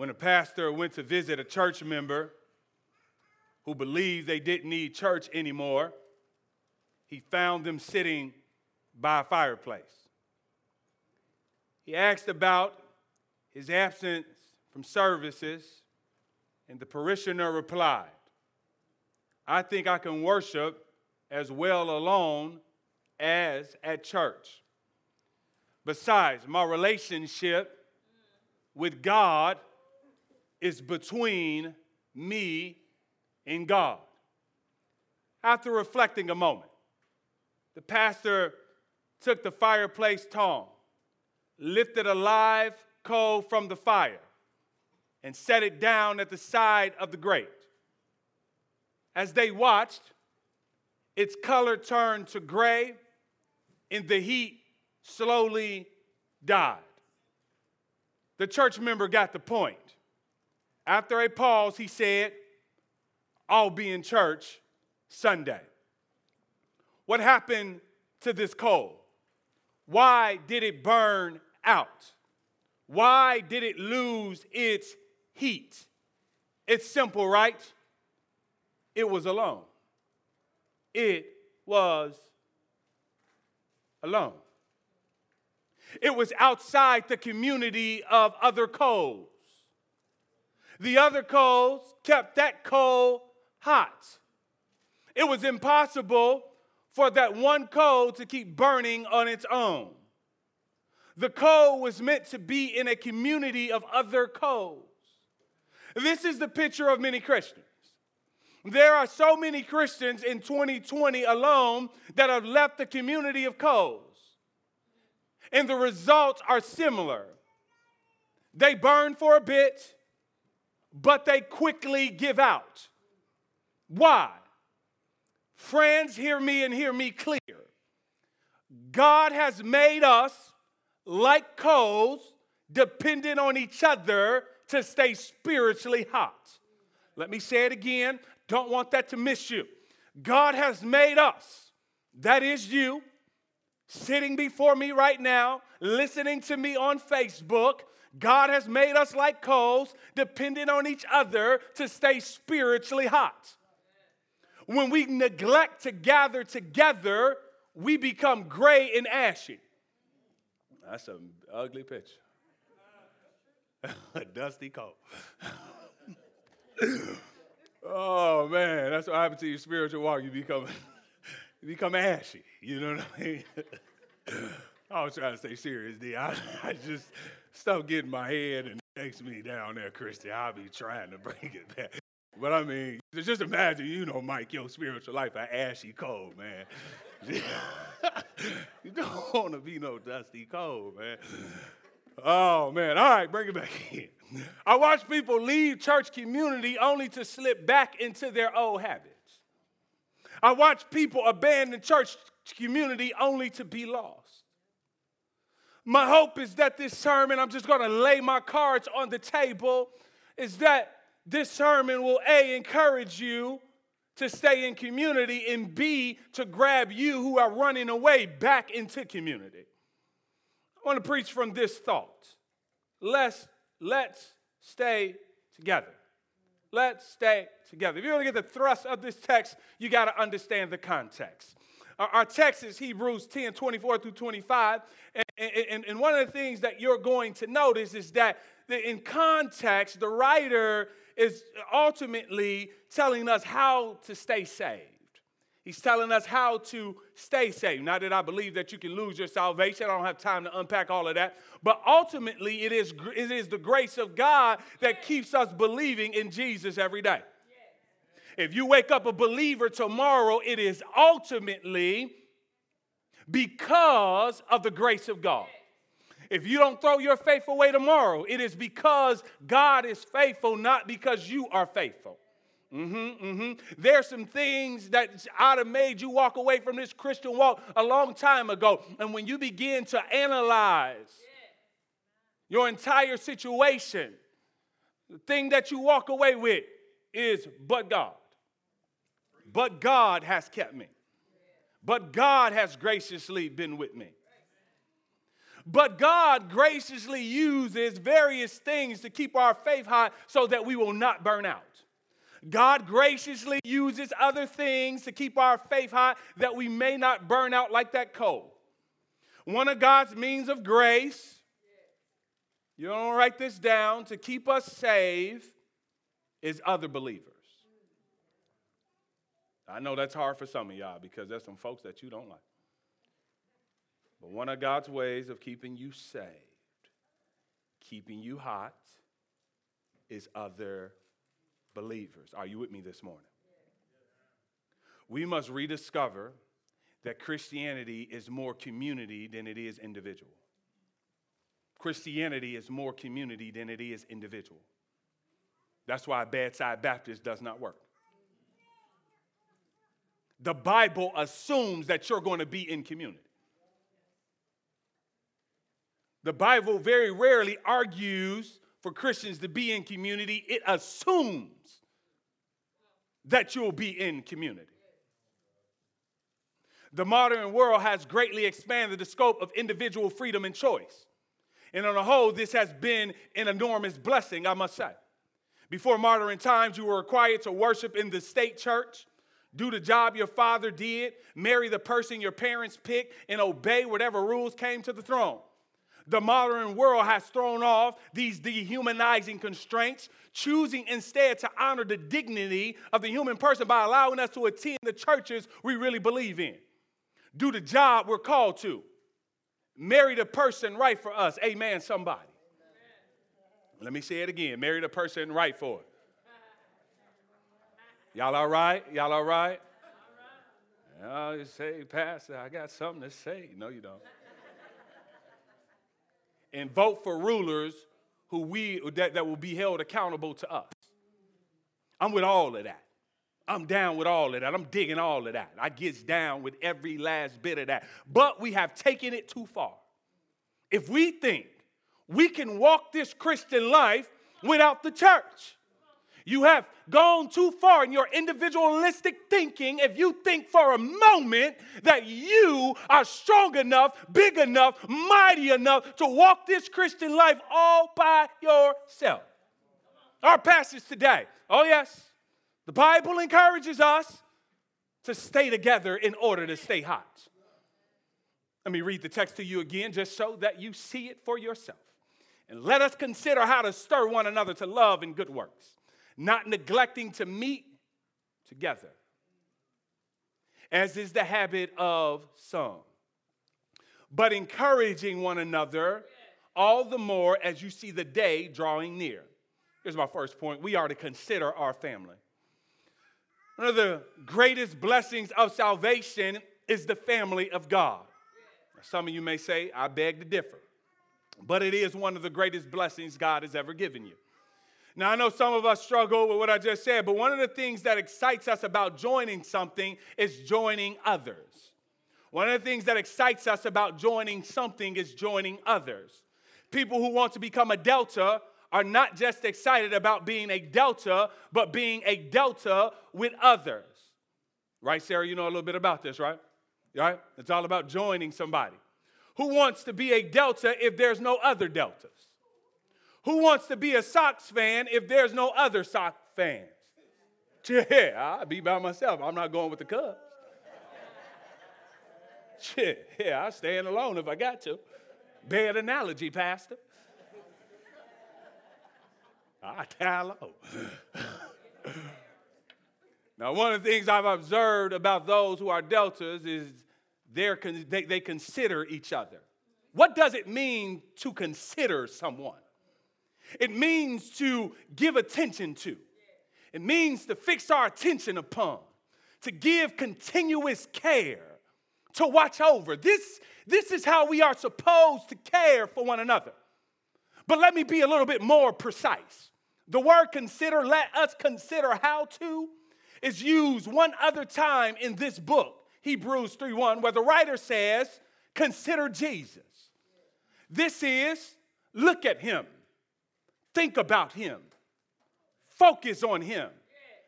when a pastor went to visit a church member who believed they didn't need church anymore, he found them sitting by a fireplace. He asked about his absence from services, and the parishioner replied, I think I can worship as well alone as at church. Besides, my relationship with God is between me and God. After reflecting a moment, the pastor took the fireplace tongue, lifted a live coal from the fire, and set it down at the side of the grate. As they watched, its color turned to gray and the heat slowly died. The church member got the point. After a pause, he said, I'll be in church Sunday. What happened to this coal? Why did it burn out? Why did it lose its heat? It's simple, right? It was alone. It was alone. It was outside the community of other coals. The other coals kept that coal hot. It was impossible for that one coal to keep burning on its own. The coal was meant to be in a community of other coals. This is the picture of many Christians. There are so many Christians in 2020 alone that have left the community of coals. And the results are similar. They burn for a bit, but they quickly give out. Why? Friends, hear me and hear me clear. God has made us like coals, dependent on each other to stay spiritually hot. Let me say it again. Don't want that to miss you. God has made us, that is you, sitting before me right now, listening to me on Facebook. God has made us like coals, dependent on each other to stay spiritually hot. When we neglect to gather together, we become gray and ashy. That's an ugly picture. A dusty coat. oh man, that's what happens to your spiritual walk. You become you become ashy. You know what I mean? I was trying to stay serious, D. I, I just stuff get in my head and takes me down there, Christy. I'll be trying to bring it back. But I mean, just imagine, you know, Mike, your spiritual life an ashy cold, man. you don't want to be no dusty cold, man. Oh man, all right, bring it back in. I watch people leave church community only to slip back into their old habits. I watch people abandon church community only to be lost. My hope is that this sermon, I'm just going to lay my cards on the table, is that this sermon will A, encourage you to stay in community, and B, to grab you who are running away back into community. I want to preach from this thought. Let's, let's stay together. Let's stay together. If you want to get the thrust of this text, you got to understand the context. Our text is Hebrews 10 24 through 25. And, and, one of the things that you're going to notice is that in context, the writer is ultimately telling us how to stay saved. He's telling us how to stay saved. Not that I believe that you can lose your salvation. I don't have time to unpack all of that. But ultimately, it is, it is the grace of God that keeps us believing in Jesus every day. If you wake up a believer tomorrow, it is ultimately because of the grace of God. If you don't throw your faith away tomorrow, it is because God is faithful, not because you are faithful. Mm-hmm, mm-hmm. There's some things that ought have made you walk away from this Christian walk a long time ago. And when you begin to analyze your entire situation, the thing that you walk away with is but God. But God has kept me. But God has graciously been with me. But God graciously uses various things to keep our faith high so that we will not burn out. God graciously uses other things to keep our faith high that we may not burn out like that coal. One of God's means of grace, you don't write this down, to keep us safe is other believers. I know that's hard for some of y'all because there's some folks that you don't like. But one of God's ways of keeping you saved, keeping you hot, is other believers. Are you with me this morning? We must rediscover that Christianity is more community than it is individual. Christianity is more community than it is individual. That's why bedside Baptist does not work. The Bible assumes that you're going to be in community. The Bible very rarely argues for Christians to be in community, it assumes that you'll be in community. The modern world has greatly expanded the scope of individual freedom and choice. And on the whole, this has been an enormous blessing, I must say. Before modern times, you were required to worship in the state church, do the job your father did, marry the person your parents picked, and obey whatever rules came to the throne. The modern world has thrown off these dehumanizing constraints, choosing instead to honor the dignity of the human person by allowing us to attend the churches we really believe in, do the job we're called to, marry the person right for us. Amen, somebody. Let me say it again marry the person right for it. Y'all all right? Y'all all right? Right. You say, Pastor, I got something to say. No, you don't and vote for rulers who we that, that will be held accountable to us. I'm with all of that. I'm down with all of that. I'm digging all of that. I gets down with every last bit of that. But we have taken it too far. If we think we can walk this Christian life without the church, you have gone too far in your individualistic thinking if you think for a moment that you are strong enough, big enough, mighty enough to walk this Christian life all by yourself. Our passage today, oh yes, the Bible encourages us to stay together in order to stay hot. Let me read the text to you again just so that you see it for yourself. And let us consider how to stir one another to love and good works not neglecting to meet together, as is the habit of some, but encouraging one another all the more as you see the day drawing near. Here's my first point we are to consider our family. One of the greatest blessings of salvation is the family of God. Some of you may say, I beg to differ, but it is one of the greatest blessings God has ever given you. Now, I know some of us struggle with what I just said, but one of the things that excites us about joining something is joining others. One of the things that excites us about joining something is joining others. People who want to become a Delta are not just excited about being a Delta, but being a Delta with others. Right, Sarah? You know a little bit about this, right? Right? It's all about joining somebody. Who wants to be a Delta if there's no other Deltas? Who wants to be a Sox fan if there's no other Sox fans? Yeah, I'll be by myself. I'm not going with the Cubs. Shit, yeah, I'll stand alone if I got to. Bad analogy, Pastor. I die low. now, one of the things I've observed about those who are deltas is they they consider each other. What does it mean to consider someone? It means to give attention to. It means to fix our attention upon, to give continuous care, to watch over. This, this is how we are supposed to care for one another. But let me be a little bit more precise. The word consider, let us consider how to, is used one other time in this book, Hebrews 3 1, where the writer says, Consider Jesus. This is, look at him. Think about him. Focus on him.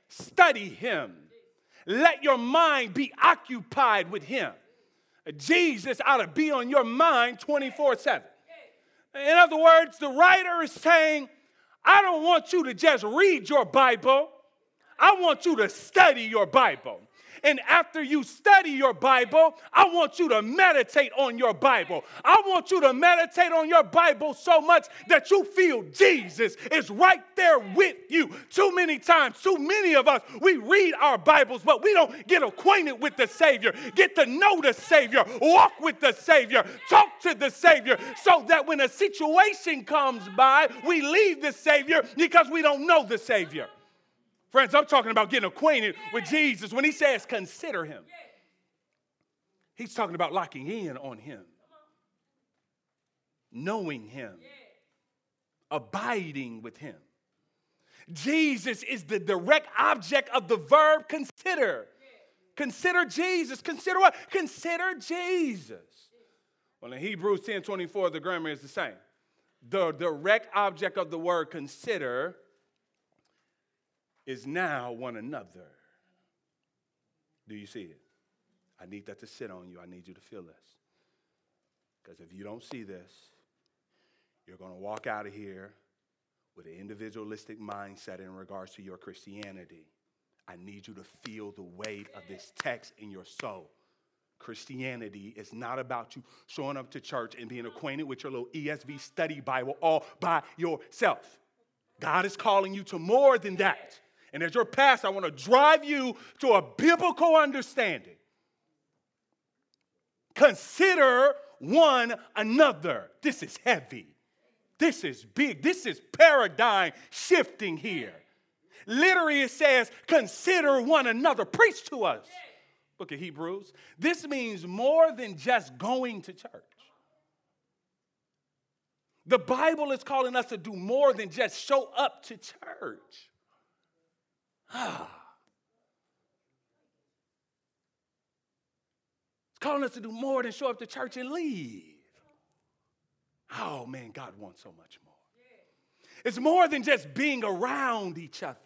Study him. Let your mind be occupied with him. Jesus ought to be on your mind 24 7. In other words, the writer is saying, I don't want you to just read your Bible, I want you to study your Bible. And after you study your Bible, I want you to meditate on your Bible. I want you to meditate on your Bible so much that you feel Jesus is right there with you. Too many times, too many of us, we read our Bibles, but we don't get acquainted with the Savior, get to know the Savior, walk with the Savior, talk to the Savior, so that when a situation comes by, we leave the Savior because we don't know the Savior. Friends, I'm talking about getting acquainted with Jesus. When he says consider him, he's talking about locking in on him, knowing him, abiding with him. Jesus is the direct object of the verb consider. Consider Jesus. Consider what? Consider Jesus. Well, in Hebrews 10 24, the grammar is the same. The direct object of the word consider is now one another. Do you see it? I need that to sit on you. I need you to feel this. Because if you don't see this, you're going to walk out of here with an individualistic mindset in regards to your Christianity. I need you to feel the weight of this text in your soul. Christianity is not about you showing up to church and being acquainted with your little ESV study Bible all by yourself. God is calling you to more than that. And as your pastor, I want to drive you to a biblical understanding. Consider one another. This is heavy. This is big. This is paradigm shifting here. Literally, it says, consider one another. Preach to us. Look at Hebrews. This means more than just going to church. The Bible is calling us to do more than just show up to church. It's calling us to do more than show up to church and leave. Oh man, God wants so much more. It's more than just being around each other.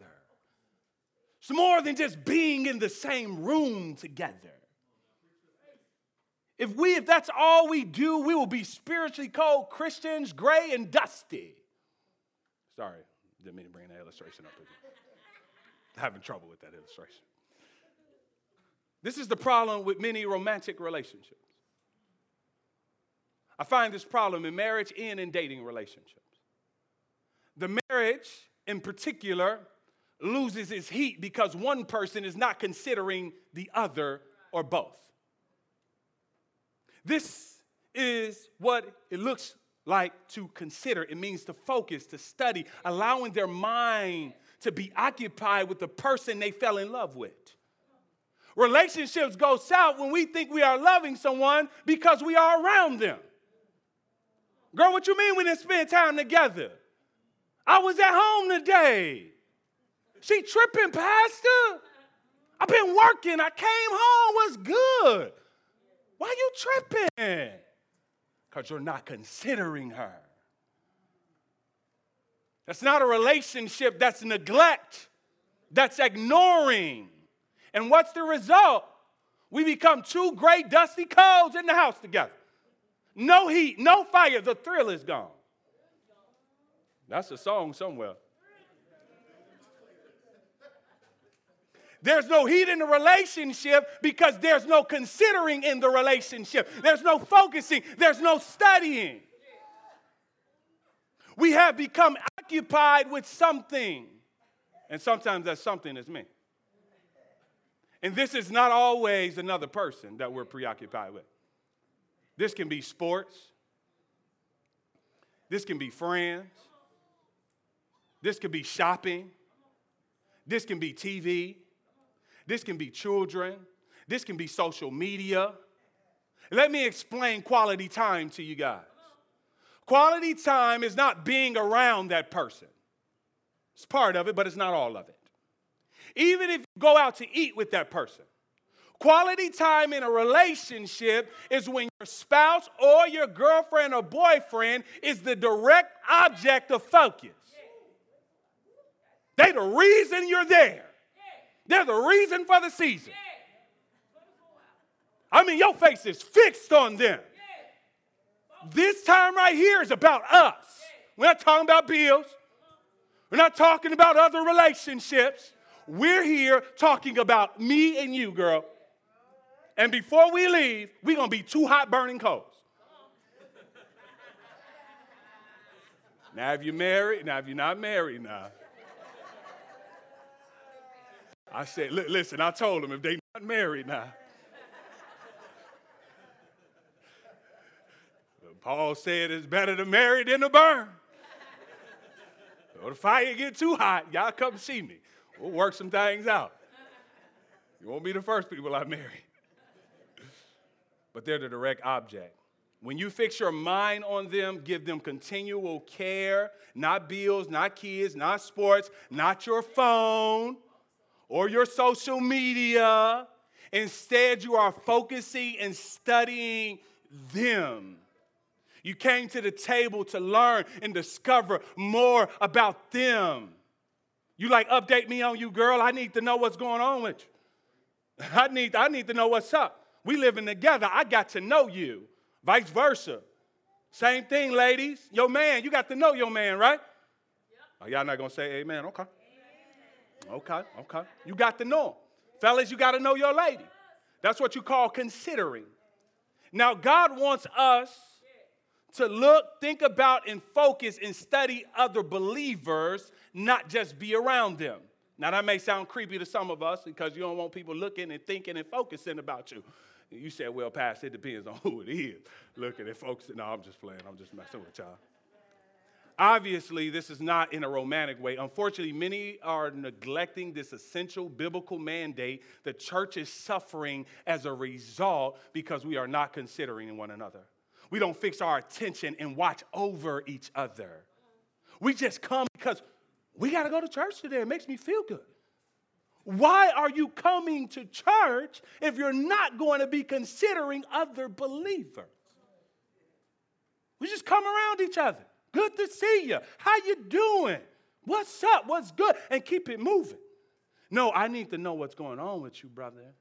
It's more than just being in the same room together. If we, if that's all we do, we will be spiritually cold Christians, gray and dusty. Sorry, didn't mean to bring that illustration up again having trouble with that illustration. This is the problem with many romantic relationships. I find this problem in marriage and in dating relationships. The marriage, in particular, loses its heat because one person is not considering the other or both. This is what it looks like to consider. It means to focus, to study, allowing their mind to be occupied with the person they fell in love with. Relationships go south when we think we are loving someone because we are around them. Girl, what you mean we didn't spend time together? I was at home today. She tripping, Pastor. I've been working. I came home. What's good? Why you tripping? Because you're not considering her. That's not a relationship, that's neglect, that's ignoring. And what's the result? We become two great dusty coals in the house together. No heat, no fire, the thrill is gone. That's a song somewhere. There's no heat in the relationship because there's no considering in the relationship. There's no focusing, there's no studying. We have become occupied with something. And sometimes that something is me. And this is not always another person that we're preoccupied with. This can be sports. This can be friends. This can be shopping. This can be TV. This can be children. This can be social media. Let me explain quality time to you guys. Quality time is not being around that person. It's part of it, but it's not all of it. Even if you go out to eat with that person, quality time in a relationship is when your spouse or your girlfriend or boyfriend is the direct object of focus. They're the reason you're there, they're the reason for the season. I mean, your face is fixed on them. This time right here is about us. We're not talking about bills. We're not talking about other relationships. We're here talking about me and you, girl. And before we leave, we're going to be two hot burning coals. Now, if you're married, now, if you're not married, now. I said, listen, I told them if they not married now. Paul said it's better to marry than to burn. So the fire get too hot, y'all come see me. We'll work some things out. You won't be the first people I marry. But they're the direct object. When you fix your mind on them, give them continual care, not bills, not kids, not sports, not your phone or your social media. Instead, you are focusing and studying them. You came to the table to learn and discover more about them. You like update me on you, girl. I need to know what's going on with you. I need, I need to know what's up. We living together. I got to know you. Vice versa. Same thing, ladies. Your man, you got to know your man, right? Yep. Y'all not gonna say amen? Okay. Amen. Okay, okay. You got to know him. Fellas, you got to know your lady. That's what you call considering. Now, God wants us to look, think about, and focus and study other believers, not just be around them. Now, that may sound creepy to some of us because you don't want people looking and thinking and focusing about you. You said, well, Pastor, it depends on who it is. Looking and focusing. No, I'm just playing. I'm just messing with y'all. Obviously, this is not in a romantic way. Unfortunately, many are neglecting this essential biblical mandate. The church is suffering as a result because we are not considering one another. We don't fix our attention and watch over each other. We just come because we got to go to church today. It makes me feel good. Why are you coming to church if you're not going to be considering other believers? We just come around each other. Good to see you. How you doing? What's up? What's good? And keep it moving. No, I need to know what's going on with you, brother.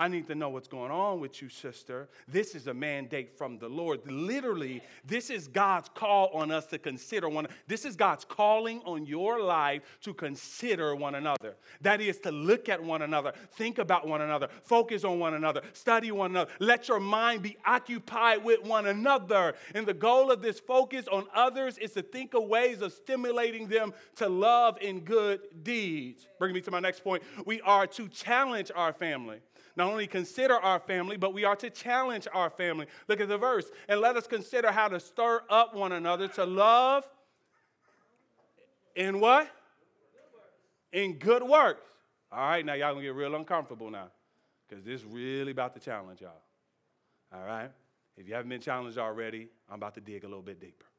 I need to know what's going on with you, sister. This is a mandate from the Lord. Literally, this is God's call on us to consider one. This is God's calling on your life to consider one another. That is to look at one another, think about one another, focus on one another, study one another. Let your mind be occupied with one another. And the goal of this focus on others is to think of ways of stimulating them to love and good deeds. Bring me to my next point. We are to challenge our family not only consider our family, but we are to challenge our family. Look at the verse. And let us consider how to stir up one another to love in what? In good works. All right, now y'all gonna get real uncomfortable now. Because this is really about to challenge y'all. All right? If you haven't been challenged already, I'm about to dig a little bit deeper.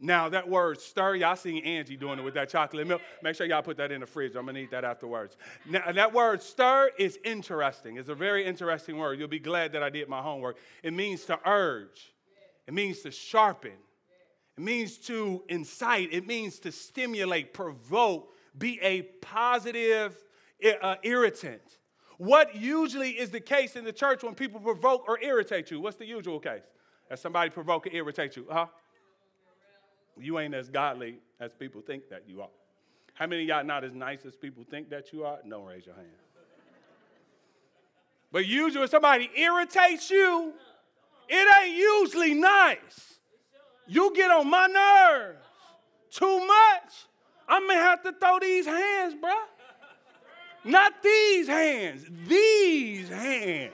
Now, that word stir, y'all seen Angie doing it with that chocolate milk. Make sure y'all put that in the fridge. I'm going to eat that afterwards. Now, that word stir is interesting. It's a very interesting word. You'll be glad that I did my homework. It means to urge, it means to sharpen, it means to incite, it means to stimulate, provoke, be a positive uh, irritant. What usually is the case in the church when people provoke or irritate you? What's the usual case? That somebody provoke or irritate you? Huh? You ain't as godly as people think that you are. How many y'all not as nice as people think that you are? Don't raise your hand. But usually when somebody irritates you, it ain't usually nice. You get on my nerves too much. I may have to throw these hands, bro. Not these hands, these hands.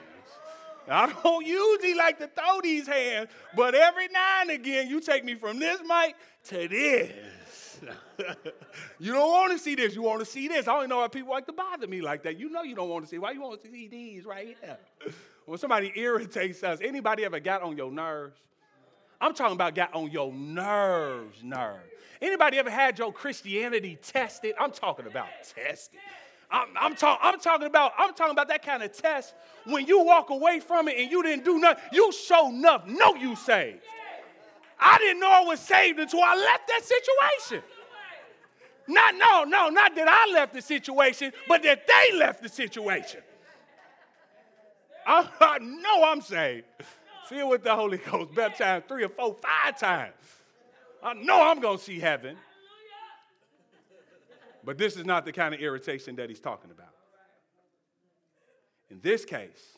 I don't usually like to throw these hands, but every now and again you take me from this mic to this. you don't want to see this. You want to see this. I don't know why people like to bother me like that. You know you don't want to see. Why you want to see these right here? When somebody irritates us, anybody ever got on your nerves? I'm talking about got on your nerves, nerves. Anybody ever had your Christianity tested? I'm talking about tested. I'm, I'm, talk, I'm, talking about, I'm talking about that kind of test when you walk away from it and you didn't do nothing. You show enough, know you saved. I didn't know I was saved until I left that situation. Not, no, no, not that I left the situation, but that they left the situation. I, I know I'm saved. Filled with the Holy Ghost, baptized three or four, five times. I know I'm going to see heaven. But this is not the kind of irritation that he's talking about. In this case,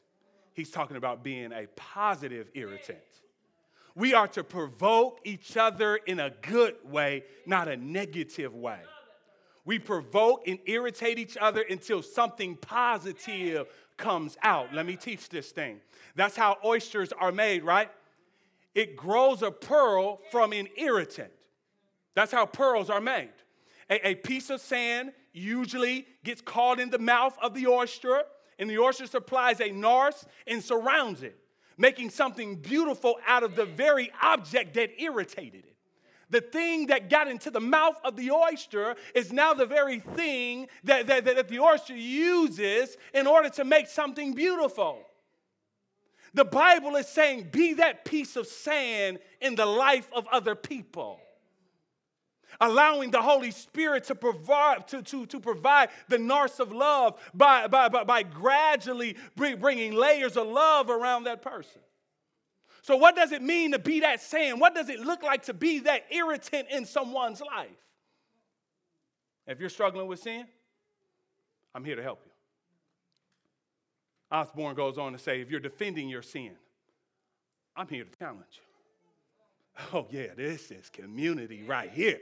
he's talking about being a positive irritant. We are to provoke each other in a good way, not a negative way. We provoke and irritate each other until something positive comes out. Let me teach this thing. That's how oysters are made, right? It grows a pearl from an irritant. That's how pearls are made. A, a piece of sand usually gets caught in the mouth of the oyster, and the oyster supplies a narce and surrounds it, making something beautiful out of the very object that irritated it. The thing that got into the mouth of the oyster is now the very thing that, that, that the oyster uses in order to make something beautiful. The Bible is saying, be that piece of sand in the life of other people allowing the Holy Spirit to provide, to, to, to provide the narce of love by, by, by, by gradually bring, bringing layers of love around that person. So, what does it mean to be that sand? What does it look like to be that irritant in someone's life? If you're struggling with sin, I'm here to help you. Osborne goes on to say if you're defending your sin, I'm here to challenge you. Oh, yeah, this is community right here.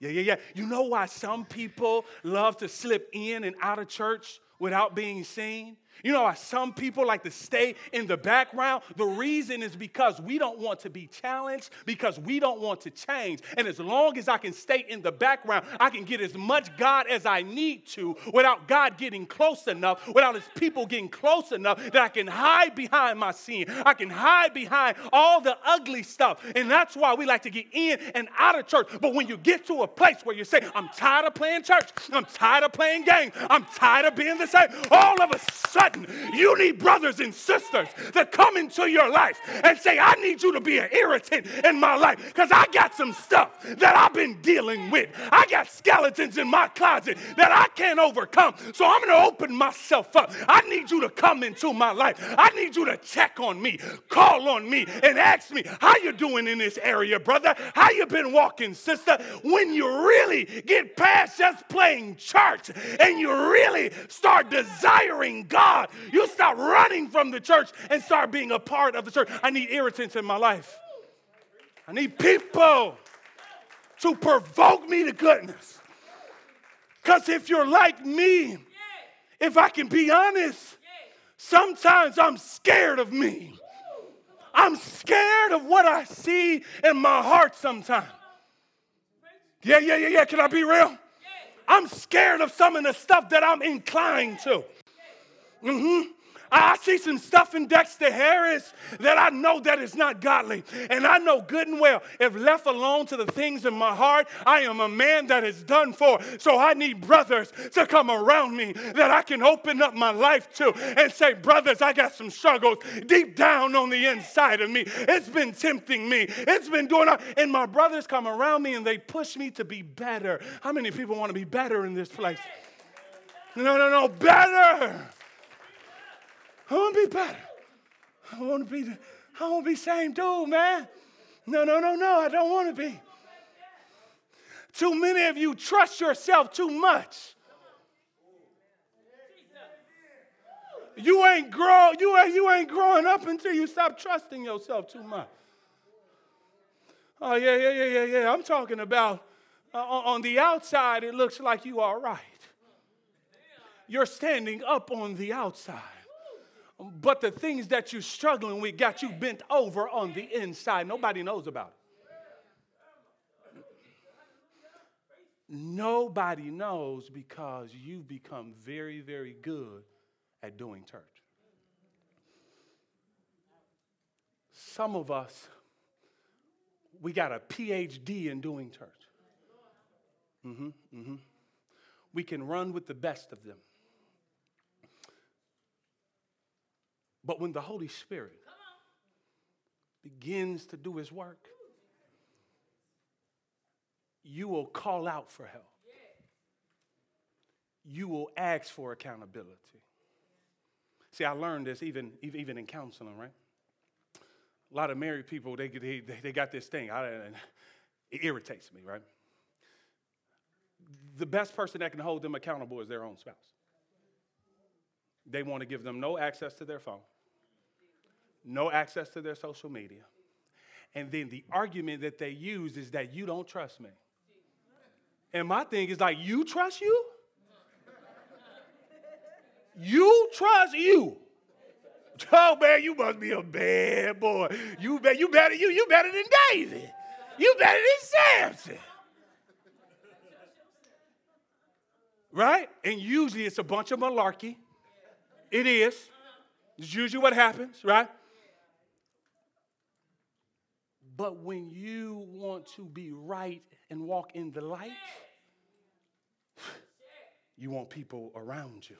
Yeah, yeah, yeah. You know why some people love to slip in and out of church without being seen? You know some people like to stay in the background? The reason is because we don't want to be challenged, because we don't want to change. And as long as I can stay in the background, I can get as much God as I need to without God getting close enough, without His people getting close enough that I can hide behind my sin. I can hide behind all the ugly stuff. And that's why we like to get in and out of church. But when you get to a place where you say, I'm tired of playing church, I'm tired of playing games, I'm tired of being the same, all of a sudden, you need brothers and sisters that come into your life and say, I need you to be an irritant in my life because I got some stuff that I've been dealing with. I got skeletons in my closet that I can't overcome. So I'm going to open myself up. I need you to come into my life. I need you to check on me, call on me, and ask me, how you doing in this area, brother? How you been walking, sister? When you really get past just playing church and you really start desiring God, you stop running from the church and start being a part of the church. I need irritants in my life. I need people to provoke me to goodness. Because if you're like me, if I can be honest, sometimes I'm scared of me. I'm scared of what I see in my heart sometimes. Yeah, yeah, yeah, yeah. Can I be real? I'm scared of some of the stuff that I'm inclined to. Mm-hmm. I see some stuff in Dexter Harris that I know that is not godly. And I know good and well, if left alone to the things in my heart, I am a man that is done for. So I need brothers to come around me that I can open up my life to and say, Brothers, I got some struggles deep down on the inside of me. It's been tempting me, it's been doing, and my brothers come around me and they push me to be better. How many people want to be better in this place? No, no, no, better. I want to be better. I want to be, I want to be same dude, man. No, no, no, no, I don't want to be. Too many of you trust yourself too much. You ain't grow, you ain't, you ain't growing up until you stop trusting yourself too much. Oh, yeah, yeah, yeah, yeah, yeah. I'm talking about uh, on the outside, it looks like you are right. You're standing up on the outside. But the things that you're struggling with got you bent over on the inside. Nobody knows about it. Nobody knows because you've become very, very good at doing church. Some of us, we got a PhD in doing church. Mm-hmm, mm-hmm. We can run with the best of them. But when the Holy Spirit begins to do his work, you will call out for help. You will ask for accountability. See, I learned this even, even in counseling, right? A lot of married people, they, they, they got this thing. I, it irritates me, right? The best person that can hold them accountable is their own spouse. They want to give them no access to their phone, no access to their social media. And then the argument that they use is that you don't trust me. And my thing is like, you trust you? You trust you. Oh man, you must be a bad boy. You bet you better you you better than David. You better than Samson. Right? And usually it's a bunch of malarkey. It is. It's usually what happens, right? But when you want to be right and walk in the light, you want people around you.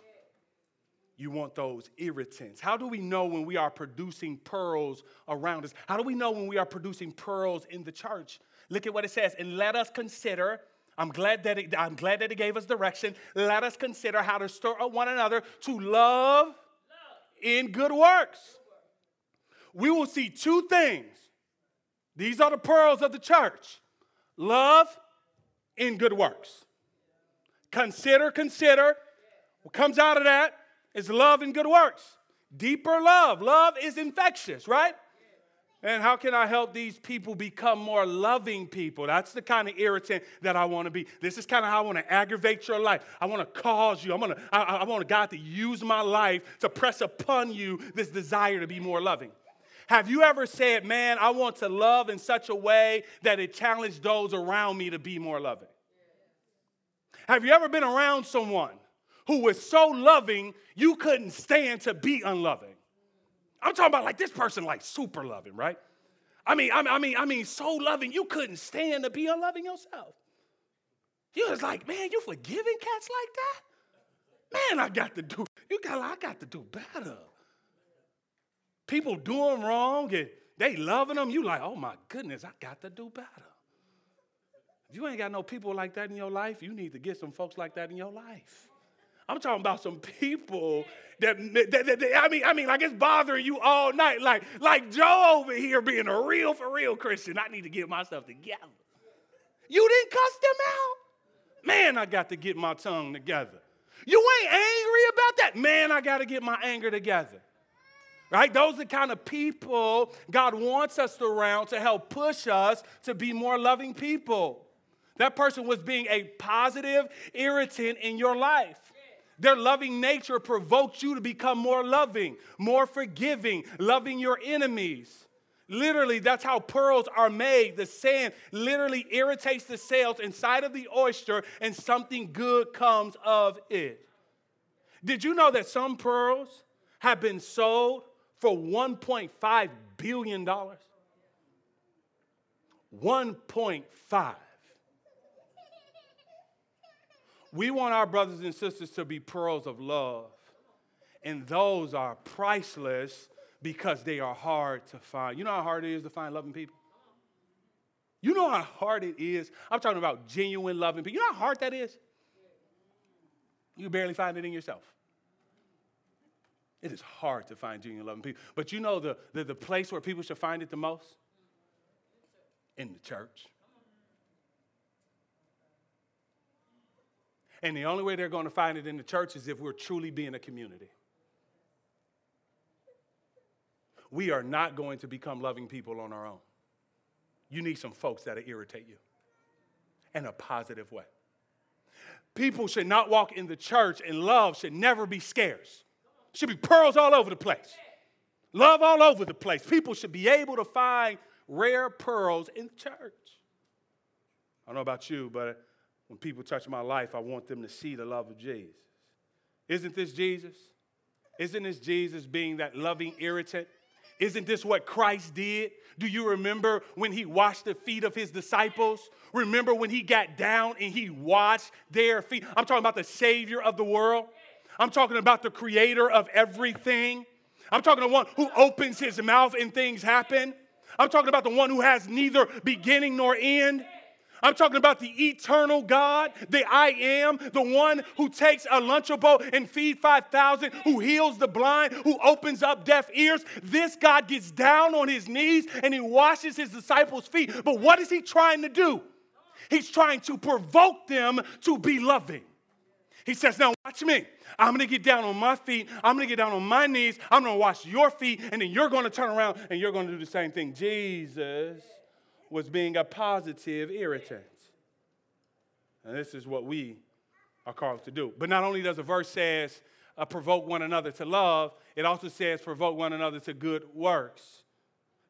You want those irritants. How do we know when we are producing pearls around us? How do we know when we are producing pearls in the church? Look at what it says. And let us consider. I'm glad that it, I'm glad that it gave us direction. Let us consider how to stir up one another to love, love. in good works. We will see two things. These are the pearls of the church love in good works. Consider, consider. What comes out of that is love and good works. Deeper love. Love is infectious, right? And how can I help these people become more loving people? That's the kind of irritant that I want to be. This is kind of how I want to aggravate your life. I want to cause you. I want to, I, I want God to use my life to press upon you this desire to be more loving. Have you ever said, man, I want to love in such a way that it challenged those around me to be more loving? Have you ever been around someone who was so loving you couldn't stand to be unloving? I'm talking about like this person, like super loving, right? I mean, I mean, I mean, so loving you couldn't stand to be unloving yourself. You was like, man, you forgiving cats like that? Man, I got to do. You got, I got to do better. People doing wrong and they loving them. You like, oh my goodness, I got to do better. If you ain't got no people like that in your life, you need to get some folks like that in your life. I'm talking about some people that, that, that, that, I mean, I mean, like it's bothering you all night. Like, like Joe over here being a real for real Christian. I need to get myself together. You didn't cuss them out? Man, I got to get my tongue together. You ain't angry about that? Man, I got to get my anger together. Right? Those are the kind of people God wants us around to help push us to be more loving people. That person was being a positive irritant in your life. Their loving nature provoked you to become more loving, more forgiving, loving your enemies. Literally, that's how pearls are made. The sand literally irritates the cells inside of the oyster, and something good comes of it. Did you know that some pearls have been sold for $1.5 billion? 1.5. We want our brothers and sisters to be pearls of love. And those are priceless because they are hard to find. You know how hard it is to find loving people? You know how hard it is? I'm talking about genuine loving people. You know how hard that is? You barely find it in yourself. It is hard to find genuine loving people. But you know the, the, the place where people should find it the most? In the church. And the only way they're going to find it in the church is if we're truly being a community. We are not going to become loving people on our own. You need some folks that'll irritate you in a positive way. People should not walk in the church, and love should never be scarce. Should be pearls all over the place. Love all over the place. People should be able to find rare pearls in church. I don't know about you, but when people touch my life, I want them to see the love of Jesus. Isn't this Jesus? Isn't this Jesus being that loving irritant? Isn't this what Christ did? Do you remember when he washed the feet of his disciples? Remember when he got down and he washed their feet? I'm talking about the Savior of the world. I'm talking about the creator of everything. I'm talking about one who opens his mouth and things happen. I'm talking about the one who has neither beginning nor end. I'm talking about the eternal God, the I am, the one who takes a Lunchable and feed 5,000, who heals the blind, who opens up deaf ears. This God gets down on his knees and he washes his disciples' feet. But what is he trying to do? He's trying to provoke them to be loving. He says, Now watch me. I'm gonna get down on my feet. I'm gonna get down on my knees. I'm gonna wash your feet, and then you're gonna turn around and you're gonna do the same thing. Jesus was being a positive irritant. And this is what we are called to do. But not only does the verse says uh, provoke one another to love, it also says provoke one another to good works,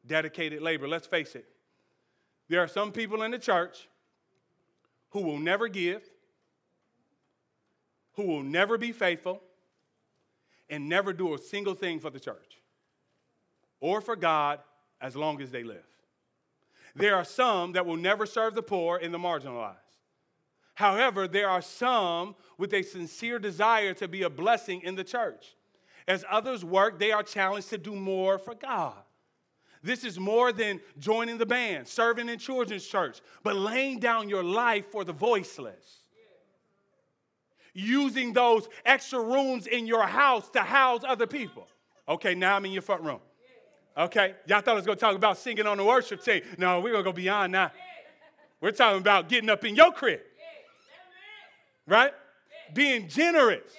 dedicated labor. Let's face it. There are some people in the church who will never give, who will never be faithful, and never do a single thing for the church or for God as long as they live. There are some that will never serve the poor and the marginalized. However, there are some with a sincere desire to be a blessing in the church. As others work, they are challenged to do more for God. This is more than joining the band, serving in children's church, but laying down your life for the voiceless. Using those extra rooms in your house to house other people. Okay, now I'm in your front room. Okay, y'all thought I was gonna talk about singing on the worship team. No, we're gonna go beyond that. We're talking about getting up in your crib, right? Being generous.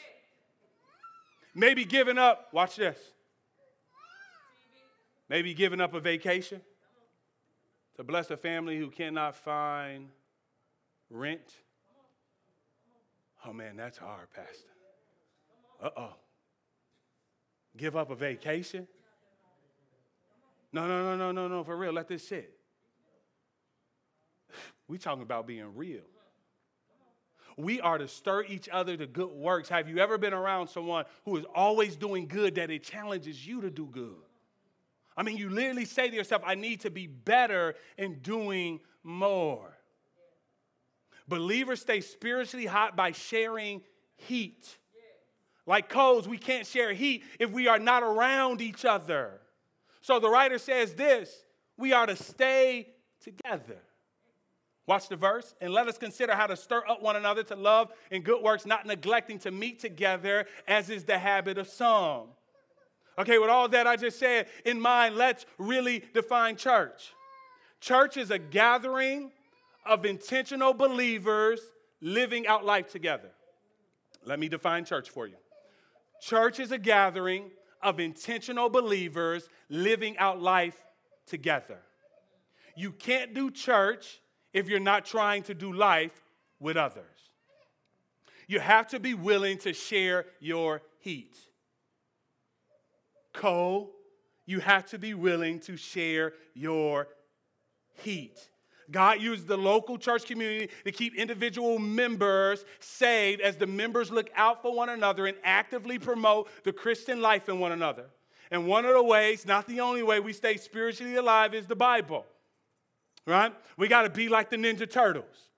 Maybe giving up, watch this. Maybe giving up a vacation to bless a family who cannot find rent. Oh man, that's hard, Pastor. Uh oh. Give up a vacation? No, no, no, no, no, no, for real, let this sit. We talking about being real. We are to stir each other to good works. Have you ever been around someone who is always doing good that it challenges you to do good? I mean, you literally say to yourself, I need to be better in doing more. Believers stay spiritually hot by sharing heat. Like coals, we can't share heat if we are not around each other. So the writer says this we are to stay together. Watch the verse, and let us consider how to stir up one another to love and good works, not neglecting to meet together, as is the habit of some. Okay, with all that I just said in mind, let's really define church. Church is a gathering of intentional believers living out life together. Let me define church for you. Church is a gathering of intentional believers living out life together. You can't do church if you're not trying to do life with others. You have to be willing to share your heat. Co, you have to be willing to share your heat. God used the local church community to keep individual members saved as the members look out for one another and actively promote the Christian life in one another. And one of the ways, not the only way, we stay spiritually alive is the Bible. Right? We got to be like the Ninja Turtles.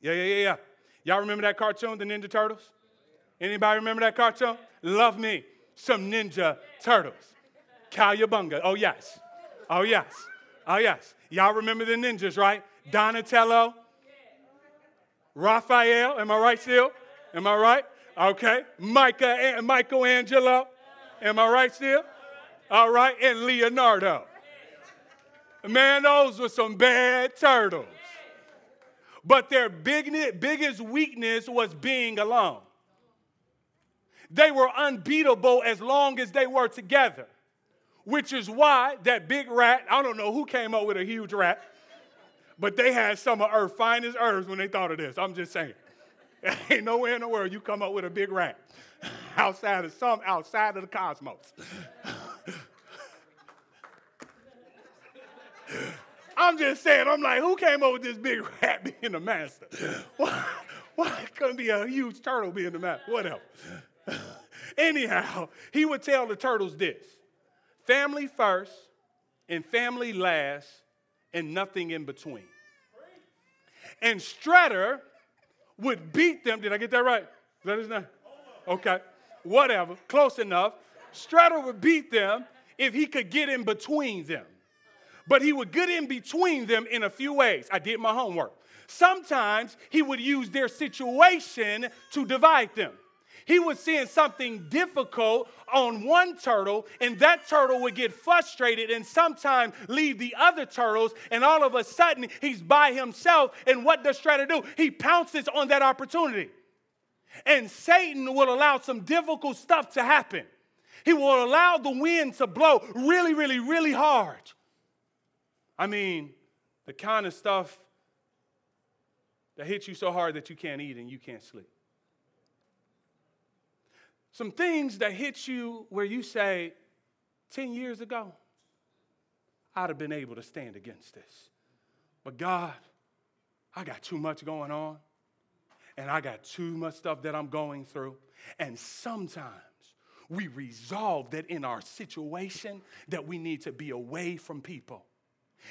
Yeah, yeah, yeah, yeah. Y'all remember that cartoon, the Ninja Turtles? Anybody remember that cartoon? Love me some Ninja Turtles. Cowabunga. Oh, yes. Oh, yes. Oh, yes. Y'all remember the ninjas, right? Donatello, Raphael, am I right still? Am I right? Okay. Micah, Michelangelo, am I right still? All right. And Leonardo. Man, those were some bad turtles. But their big, biggest weakness was being alone. They were unbeatable as long as they were together which is why that big rat, I don't know who came up with a huge rat, but they had some of Earth's finest herbs when they thought of this. I'm just saying. Ain't nowhere in the world you come up with a big rat outside of some outside of the cosmos. I'm just saying, I'm like, who came up with this big rat being the master? Why, why couldn't be a huge turtle being the master? Whatever. Anyhow, he would tell the turtles this family first and family last and nothing in between. And Strutter would beat them. Did I get that right? Is that his name? Okay. Whatever. Close enough. Strutter would beat them if he could get in between them. But he would get in between them in a few ways. I did my homework. Sometimes he would use their situation to divide them. He was seeing something difficult on one turtle, and that turtle would get frustrated and sometimes leave the other turtles, and all of a sudden he's by himself. And what does Strata do? He pounces on that opportunity. And Satan will allow some difficult stuff to happen. He will allow the wind to blow really, really, really hard. I mean, the kind of stuff that hits you so hard that you can't eat and you can't sleep. Some things that hit you where you say, 10 years ago, I'd have been able to stand against this. But God, I got too much going on, and I got too much stuff that I'm going through. And sometimes we resolve that in our situation that we need to be away from people.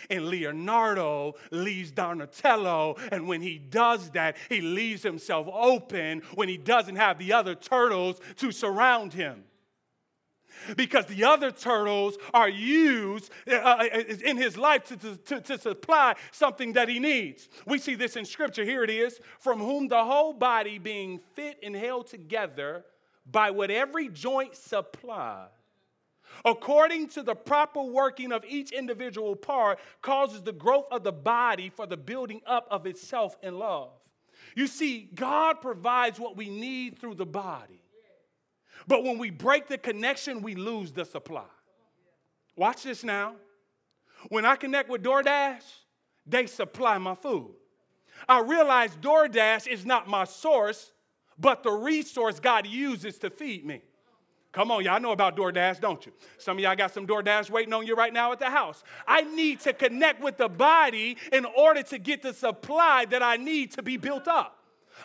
And Leonardo leaves Donatello, and when he does that, he leaves himself open when he doesn't have the other turtles to surround him. Because the other turtles are used uh, uh in his life to, to, to supply something that he needs. We see this in Scripture. Here it is from whom the whole body being fit and held together by what every joint supplies according to the proper working of each individual part, causes the growth of the body for the building up of itself in love. You see, God provides what we need through the body. But when we break the connection, we lose the supply. Watch this now. When I connect with DoorDash, they supply my food. I realize DoorDash is not my source, but the resource God uses to feed me. Come on, y'all know about DoorDash, don't you? Some of y'all got some DoorDash waiting on you right now at the house. I need to connect with the body in order to get the supply that I need to be built up.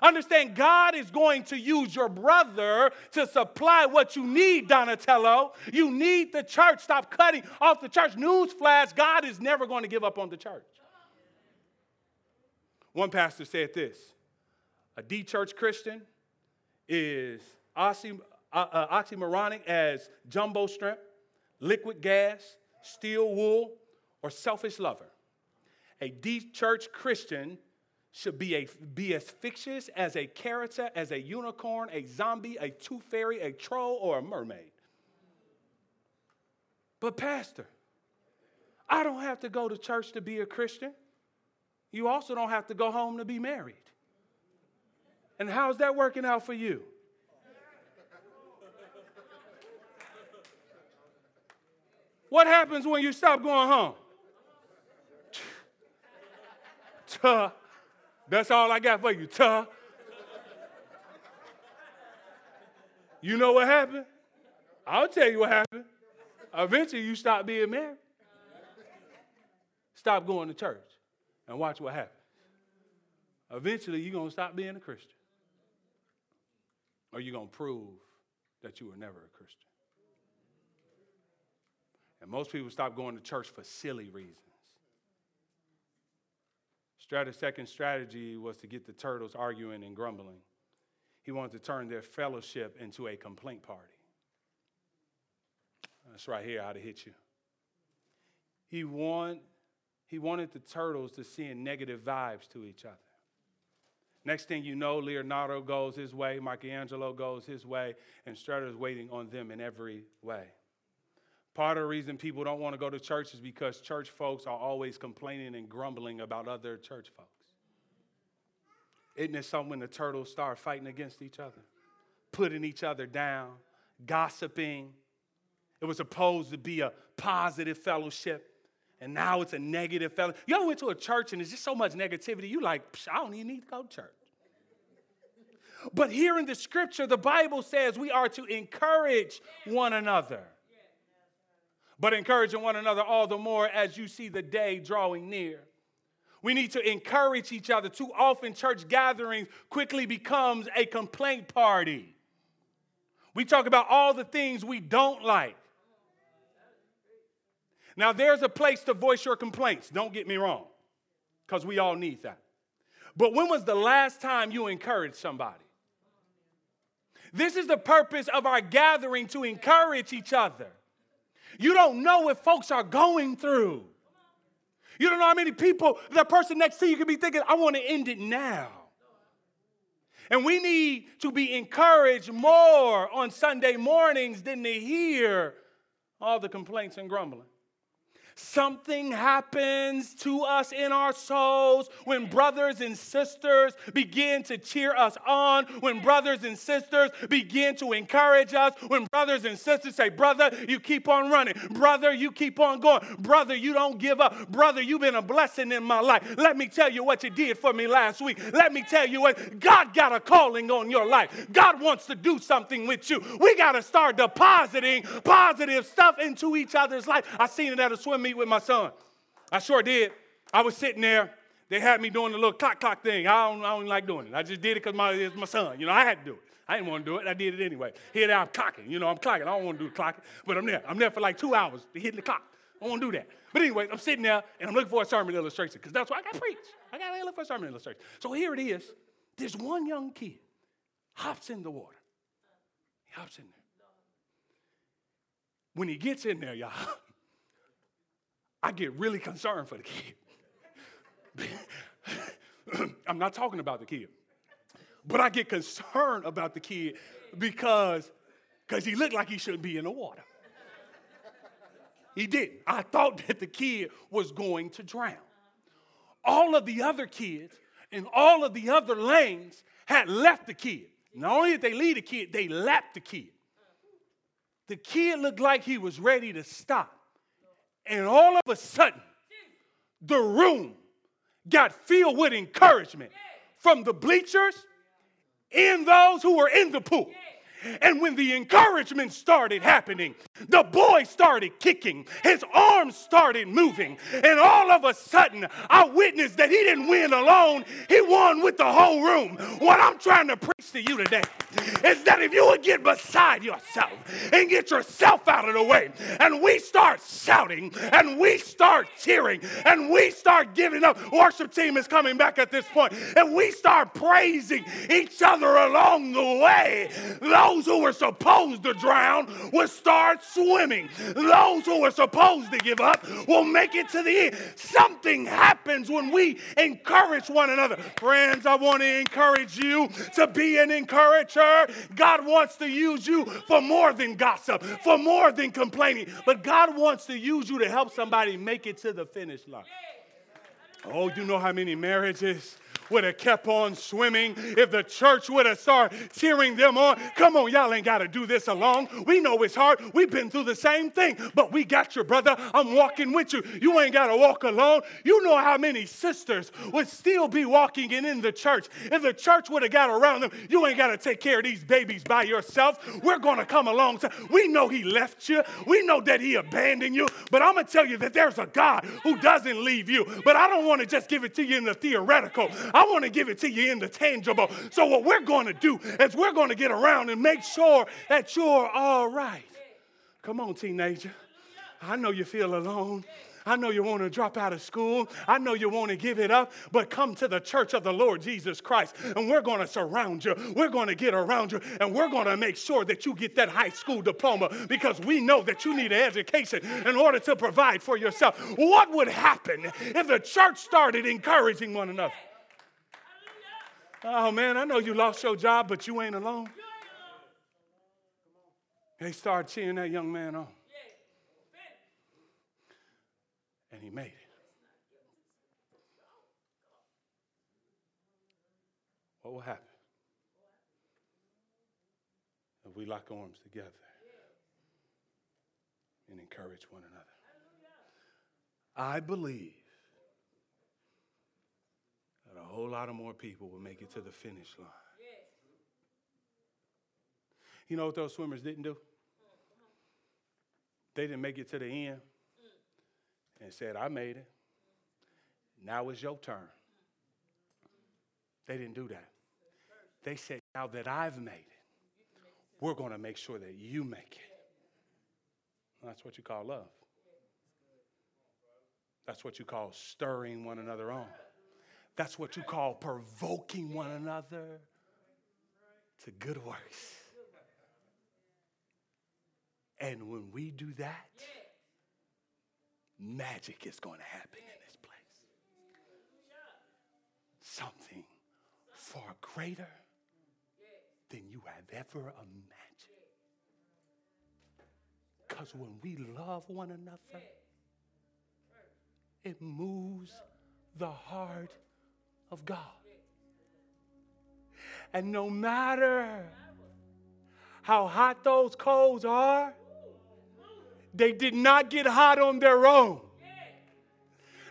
Understand, God is going to use your brother to supply what you need, Donatello. You need the church. Stop cutting off the church. Newsflash God is never going to give up on the church. One pastor said this a D church Christian is uh, uh, oxymoronic as jumbo shrimp, liquid gas, steel wool, or selfish lover. A deep church Christian should be, a, be as fictitious as a character, as a unicorn, a zombie, a tooth fairy, a troll, or a mermaid. But, Pastor, I don't have to go to church to be a Christian. You also don't have to go home to be married. And how's that working out for you? What happens when you stop going home? Tuh. That's all I got for you. Tuh. You know what happened? I'll tell you what happened. Eventually, you stop being married. Stop going to church and watch what happens. Eventually, you're going to stop being a Christian. Or you're going to prove that you were never a Christian. And most people stop going to church for silly reasons. Strata's second strategy was to get the turtles arguing and grumbling. He wanted to turn their fellowship into a complaint party. That's right here how to hit you. He, want, he wanted the turtles to send negative vibes to each other. Next thing you know, Leonardo goes his way, Michelangelo goes his way, and Strata's waiting on them in every way. Part of the reason people don't want to go to church is because church folks are always complaining and grumbling about other church folks. Isn't it something when the turtles start fighting against each other, putting each other down, gossiping? It was supposed to be a positive fellowship, and now it's a negative fellowship. You ever went to a church and there's just so much negativity, you like, I don't even need to go to church. But here in the scripture, the Bible says we are to encourage one another but encouraging one another all the more as you see the day drawing near. We need to encourage each other. Too often, church gatherings quickly becomes a complaint party. We talk about all the things we don't like. Now, there's a place to voice your complaints, don't get me wrong, because we all need that. But when was the last time you encouraged somebody? This is the purpose of our gathering to encourage each other. You don't know what folks are going through. You don't know how many people that person next to you could be thinking, I want to end it now. And we need to be encouraged more on Sunday mornings than to hear all the complaints and grumbling. Something happens to us in our souls when brothers and sisters begin to cheer us on, when brothers and sisters begin to encourage us, when brothers and sisters say, Brother, you keep on running. Brother, you keep on going. Brother, you don't give up. Brother, you've been a blessing in my life. Let me tell you what you did for me last week. Let me tell you what God got a calling on your life. God wants to do something with you. We got to start depositing positive stuff into each other's life. I seen it at a swim meet with my son. I sure did. I was sitting there. They had me doing the little clock clock thing. I don't, I don't like doing it. I just did it because my, it's my son. You know, I had to do it. I didn't want to do it. I did it anyway. Here I'm clocking. You know, I'm clocking. I don't want to do the clocking, but I'm there. I'm there for like two hours hitting the clock. I won't do that. But anyway, I'm sitting there and I'm looking for a sermon illustration because that's what I got preach. I got to look for a sermon illustration. So here it is. There's one young kid hops in the water. He hops in there. When he gets in there, y'all, I get really concerned for the kid. I'm not talking about the kid, but I get concerned about the kid because because he looked like he shouldn't be in the water. He didn't. I thought that the kid was going to drown. All of the other kids in all of the other lanes had left the kid. Not only did they leave the kid, they lapped the kid. The kid looked like he was ready to stop. And all of a sudden, the room got filled with encouragement from the bleachers and those who were in the pool. And when the encouragement started happening, the boy started kicking, his arms started moving, and all of a sudden, I witnessed that he didn't win alone, he won with the whole room. What I'm trying to preach to you today is that if you would get beside yourself and get yourself out of the way, and we start shouting, and we start cheering, and we start giving up, worship team is coming back at this point, and we start praising each other along the way, those who were supposed to drown will start swimming. Those who were supposed to give up will make it to the end. Something happens when we encourage one another. Friends, I want to encourage you to be an encourager. God wants to use you for more than gossip, for more than complaining, but God wants to use you to help somebody make it to the finish line. Oh, you know how many marriages would have kept on swimming, if the church would have started cheering them on, come on, y'all ain't got to do this alone. We know it's hard. We've been through the same thing, but we got you, brother. I'm walking with you. You ain't got to walk alone. You know how many sisters would still be walking in, in the church. If the church would have got around them, you ain't got to take care of these babies by yourself. We're going to come along. We know he left you. We know that he abandoned you, but I'm going to tell you that there's a God who doesn't leave you. But I don't want to just give it to you in the theoretical. I want to give it to you in the tangible. So, what we're going to do is we're going to get around and make sure that you're all right. Come on, teenager. I know you feel alone. I know you want to drop out of school. I know you want to give it up, but come to the church of the Lord Jesus Christ and we're going to surround you. We're going to get around you and we're going to make sure that you get that high school diploma because we know that you need an education in order to provide for yourself. What would happen if the church started encouraging one another? Oh man, I know you lost your job, but you ain't alone. They started cheering that young man on. And he made it. What will happen if we lock arms together and encourage one another? I believe that a whole lot of more people will make it to the finish line. You know what those swimmers didn't do? They didn't make it to the end and said, I made it. Now it's your turn. They didn't do that. They said, Now that I've made it, we're going to make sure that you make it. That's what you call love. That's what you call stirring one another on. That's what you call provoking one another to good works. And when we do that, magic is going to happen in this place. something far greater than you have ever imagined. Because when we love one another, it moves the heart of God. And no matter how hot those coals are, they did not get hot on their own.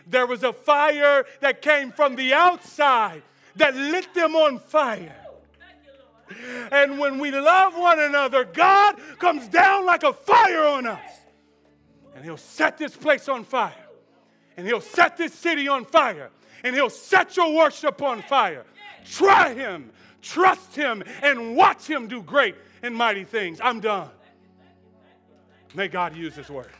There was a fire that came from the outside that lit them on fire. And when we love one another, God comes down like a fire on us. And He'll set this place on fire. And He'll set this city on fire. And He'll set your worship on fire. Try Him, trust Him, and watch Him do great and mighty things. I'm done. May God use His word.